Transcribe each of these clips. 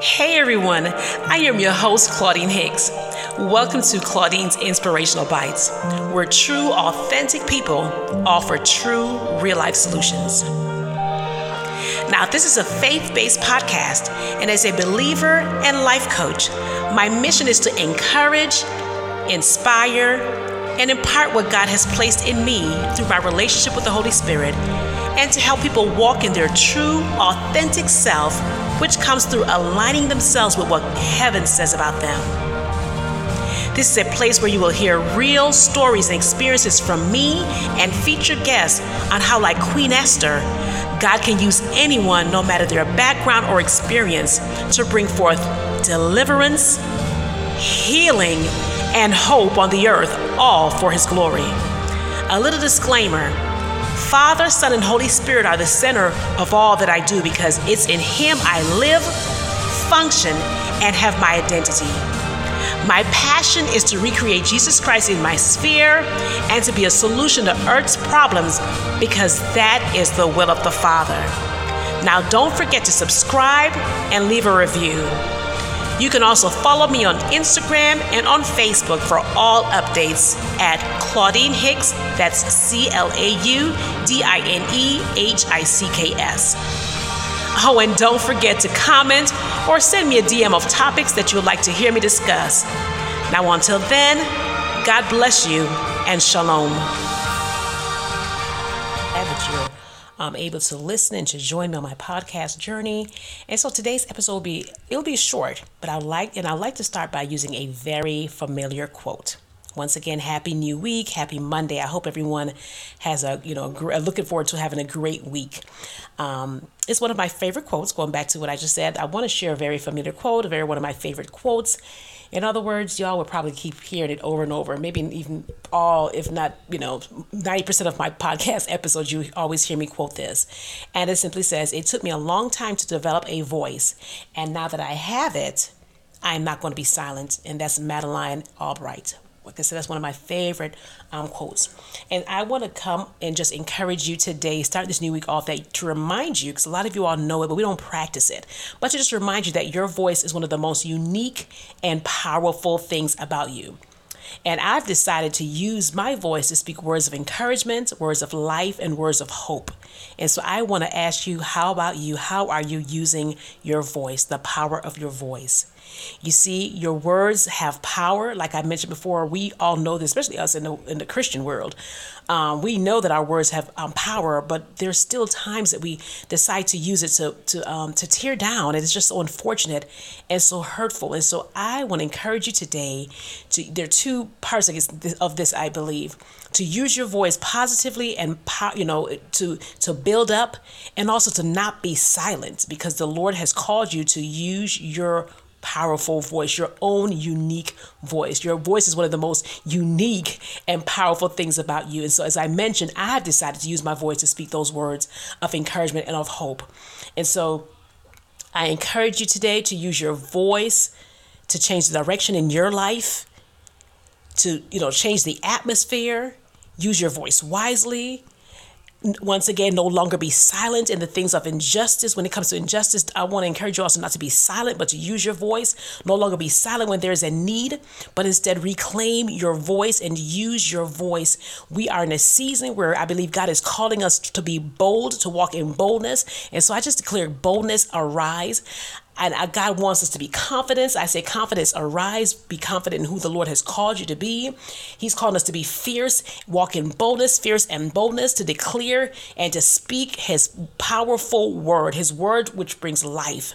Hey everyone, I am your host, Claudine Hicks. Welcome to Claudine's Inspirational Bites, where true, authentic people offer true, real life solutions. Now, this is a faith based podcast, and as a believer and life coach, my mission is to encourage, inspire, and impart what God has placed in me through my relationship with the Holy Spirit, and to help people walk in their true, authentic self which comes through aligning themselves with what heaven says about them. This is a place where you will hear real stories and experiences from me and featured guests on how, like Queen Esther, God can use anyone, no matter their background or experience, to bring forth deliverance, healing, and hope on the earth, all for His glory. A little disclaimer Father, Son, and Holy Spirit are the center of all that I do because it's in Him I live, function, and have my identity. My passion is to recreate Jesus Christ in my sphere and to be a solution to Earth's problems because that is the will of the Father. Now, don't forget to subscribe and leave a review. You can also follow me on Instagram and on Facebook for all updates at Claudine Hicks. That's C L A U D I N E H I C K S. Oh, and don't forget to comment or send me a DM of topics that you would like to hear me discuss. Now, until then, God bless you and shalom um, able to listen and to join me on my podcast journey. And so today's episode will be it'll be short, but I like and I like to start by using a very familiar quote. Once again, happy new week, happy Monday. I hope everyone has a you know looking forward to having a great week. Um, it's one of my favorite quotes. Going back to what I just said, I want to share a very familiar quote, a very one of my favorite quotes. In other words, y'all will probably keep hearing it over and over. Maybe even all, if not, you know, 90% of my podcast episodes, you always hear me quote this. And it simply says, It took me a long time to develop a voice. And now that I have it, I'm not going to be silent. And that's Madeleine Albright. Like I said, that's one of my favorite um, quotes. And I want to come and just encourage you today, start this new week off, that to remind you, because a lot of you all know it, but we don't practice it, but to just remind you that your voice is one of the most unique and powerful things about you. And I've decided to use my voice to speak words of encouragement, words of life, and words of hope. And so I want to ask you, how about you? How are you using your voice, the power of your voice? You see, your words have power. Like I mentioned before, we all know this, especially us in the, in the Christian world. Um, we know that our words have um, power, but there's still times that we decide to use it to to um, to tear down, and it's just so unfortunate and so hurtful. And so I want to encourage you today. To there are two parts of this, I believe, to use your voice positively and you know to to build up, and also to not be silent, because the Lord has called you to use your powerful voice, your own unique voice. Your voice is one of the most unique and powerful things about you. And so, as I mentioned, I have decided to use my voice to speak those words of encouragement and of hope. And so, I encourage you today to use your voice to change the direction in your life, to you know change the atmosphere. Use your voice wisely once again, no longer be silent in the things of injustice. When it comes to injustice, I want to encourage you also not to be silent, but to use your voice. No longer be silent when there is a need, but instead reclaim your voice and use your voice. We are in a season where I believe God is calling us to be bold, to walk in boldness. And so I just declare boldness arise and God wants us to be confident. I say confidence arise, be confident in who the Lord has called you to be. He's calling us to be fierce, walk in boldness, fierce and boldness, to declare and to speak his powerful word, his word which brings life.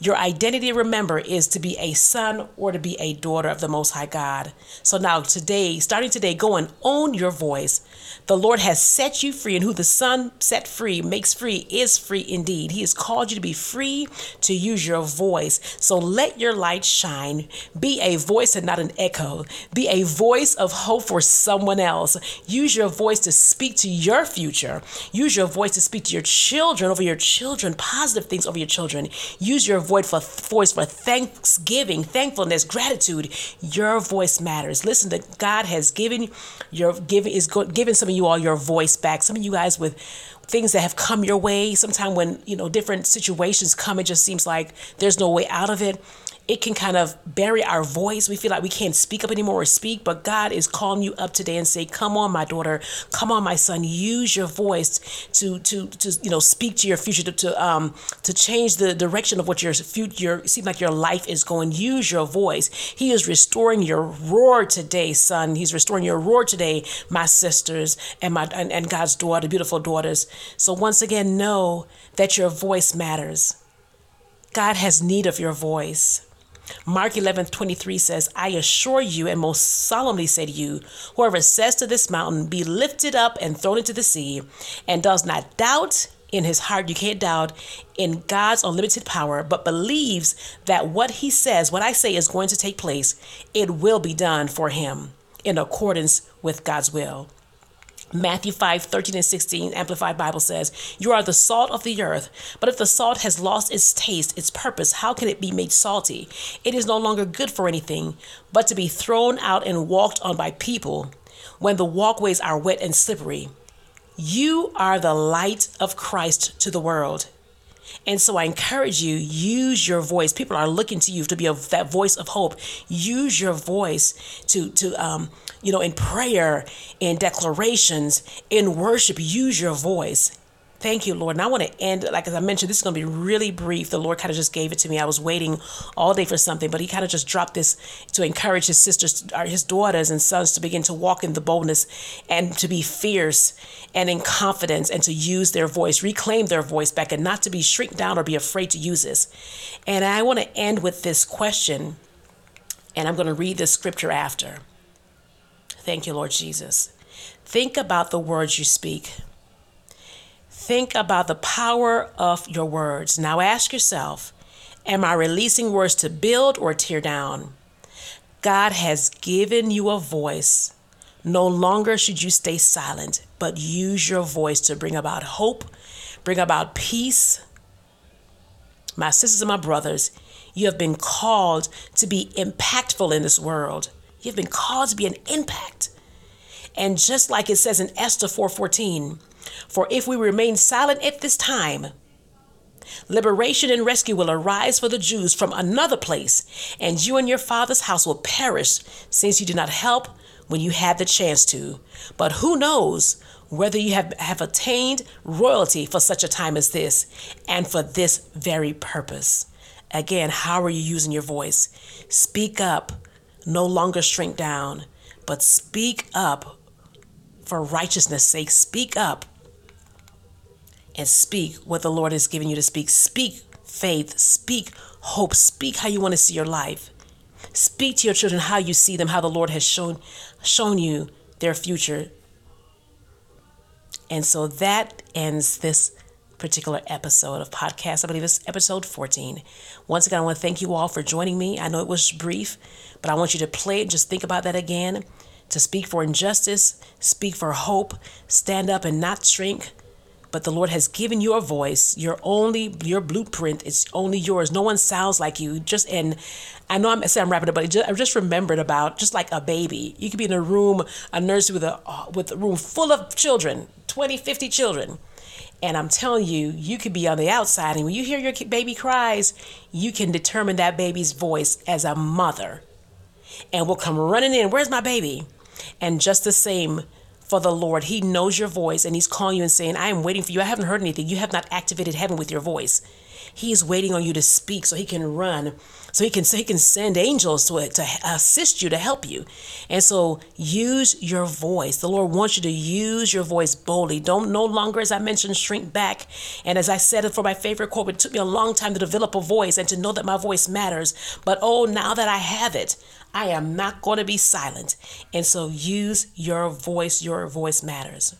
Your identity, remember, is to be a son or to be a daughter of the Most High God. So now, today, starting today, go and own your voice. The Lord has set you free, and who the Son set free makes free is free indeed. He has called you to be free to use your voice. So let your light shine. Be a voice and not an echo. Be a voice of hope for someone else. Use your voice to speak to your future. Use your voice to speak to your children, over your children, positive things over your children. Use your your voice for voice for thanksgiving, thankfulness, gratitude. Your voice matters. Listen, that God has given your giving is giving some of you all your voice back. Some of you guys with things that have come your way. Sometimes when you know different situations come, it just seems like there's no way out of it it can kind of bury our voice. We feel like we can't speak up anymore or speak, but God is calling you up today and say, "Come on, my daughter. Come on, my son. Use your voice to to to you know speak to your future to, to um to change the direction of what your future seem like your life is going. Use your voice. He is restoring your roar today, son. He's restoring your roar today, my sisters and my and, and God's daughter, beautiful daughters. So once again, know that your voice matters. God has need of your voice. Mark 11 23 says, I assure you and most solemnly say to you, whoever says to this mountain, Be lifted up and thrown into the sea, and does not doubt in his heart, you can't doubt in God's unlimited power, but believes that what he says, what I say is going to take place, it will be done for him in accordance with God's will. Matthew 5, 13 and 16, Amplified Bible says, You are the salt of the earth, but if the salt has lost its taste, its purpose, how can it be made salty? It is no longer good for anything, but to be thrown out and walked on by people when the walkways are wet and slippery. You are the light of Christ to the world. And so I encourage you, use your voice. People are looking to you to be a, that voice of hope. Use your voice to, to um, you know, in prayer, in declarations, in worship, use your voice. Thank you, Lord. And I want to end, like as I mentioned, this is going to be really brief. The Lord kind of just gave it to me. I was waiting all day for something, but He kind of just dropped this to encourage His sisters, or His daughters and sons to begin to walk in the boldness and to be fierce and in confidence and to use their voice, reclaim their voice back, and not to be shrink down or be afraid to use this. And I want to end with this question, and I'm going to read this scripture after. Thank you, Lord Jesus. Think about the words you speak. Think about the power of your words. Now ask yourself Am I releasing words to build or tear down? God has given you a voice. No longer should you stay silent, but use your voice to bring about hope, bring about peace. My sisters and my brothers, you have been called to be impactful in this world. You've been called to be an impact. And just like it says in Esther 4:14, for if we remain silent at this time, liberation and rescue will arise for the Jews from another place, and you and your father's house will perish since you did not help when you had the chance to. But who knows whether you have, have attained royalty for such a time as this and for this very purpose. Again, how are you using your voice? Speak up, no longer shrink down, but speak up for righteousness' sake. Speak up and speak what the Lord has given you to speak. Speak faith, speak hope, speak how you want to see your life. Speak to your children how you see them, how the Lord has shown shown you their future. And so that ends this particular episode of podcast. I believe it's episode 14. Once again, I want to thank you all for joining me. I know it was brief, but I want you to play it. Just think about that again. To speak for injustice, speak for hope, stand up and not shrink, but the Lord has given you a voice. Your only your blueprint is only yours. No one sounds like you. Just and I know I'm saying I'm wrapping up, but I just remembered about just like a baby. You could be in a room, a nursery with a uh, with a room full of children, 20, 50 children. And I'm telling you, you could be on the outside, and when you hear your baby cries, you can determine that baby's voice as a mother. And will come running in, Where's my baby? And just the same, for the Lord. He knows your voice and He's calling you and saying, I am waiting for you. I haven't heard anything. You have not activated heaven with your voice. He is waiting on you to speak so He can run, so He can He can send angels to to assist you to help you. And so use your voice. The Lord wants you to use your voice boldly. Don't no longer, as I mentioned, shrink back. And as I said for my favorite quote, it took me a long time to develop a voice and to know that my voice matters. But oh, now that I have it, I am not going to be silent. And so use your voice. Your voice matters.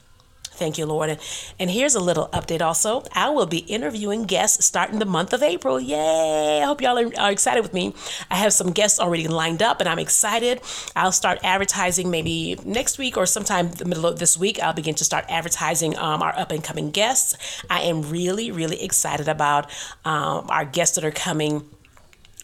Thank you, Lord. And, here's a little update also. I will be interviewing guests starting the month of April. Yay! I hope y'all are, are excited with me. I have some guests already lined up and I'm excited. I'll start advertising maybe next week or sometime the middle of this week. I'll begin to start advertising um, our up and coming guests. I am really, really excited about um, our guests that are coming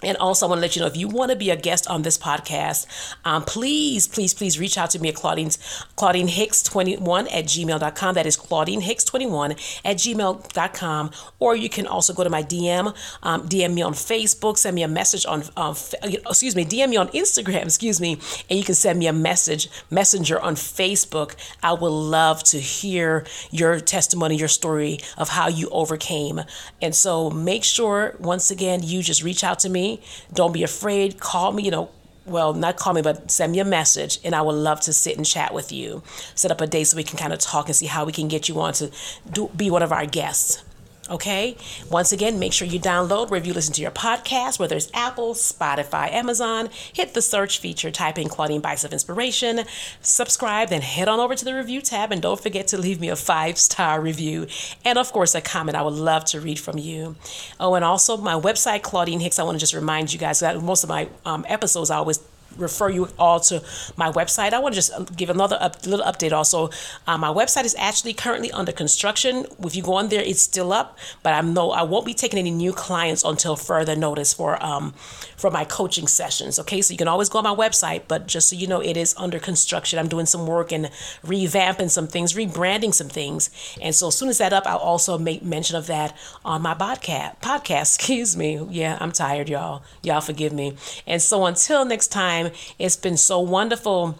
and also, I want to let you know if you want to be a guest on this podcast, um, please, please, please reach out to me at Claudine's Claudine Hicks 21 at gmail.com. That is Claudine Hicks 21 at gmail.com. Or you can also go to my DM, um, DM me on Facebook, send me a message on, um, excuse me, DM me on Instagram, excuse me, and you can send me a message, messenger on Facebook. I would love to hear your testimony, your story of how you overcame. And so make sure, once again, you just reach out to me don't be afraid. Call me, you know, well, not call me, but send me a message, and I would love to sit and chat with you. Set up a day so we can kind of talk and see how we can get you on to do, be one of our guests. Okay. Once again, make sure you download, review, listen to your podcast, whether it's Apple, Spotify, Amazon. Hit the search feature, type in Claudine Bites of Inspiration, subscribe, then head on over to the review tab, and don't forget to leave me a five star review and, of course, a comment. I would love to read from you. Oh, and also my website, Claudine Hicks. I want to just remind you guys that most of my um, episodes I always refer you all to my website. I want to just give another up, little update also. Uh, my website is actually currently under construction. If you go on there, it's still up, but I'm no, I won't be taking any new clients until further notice for um for my coaching sessions. Okay, so you can always go on my website, but just so you know, it is under construction. I'm doing some work and revamping some things, rebranding some things, and so as soon as that up, I'll also make mention of that on my podcast. Podcast, excuse me. Yeah, I'm tired, y'all. Y'all forgive me. And so until next time time. It's been so wonderful.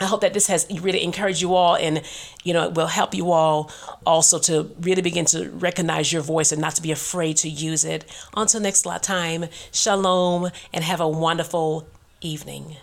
I hope that this has really encouraged you all and you know it will help you all also to really begin to recognize your voice and not to be afraid to use it. Until next time, shalom and have a wonderful evening.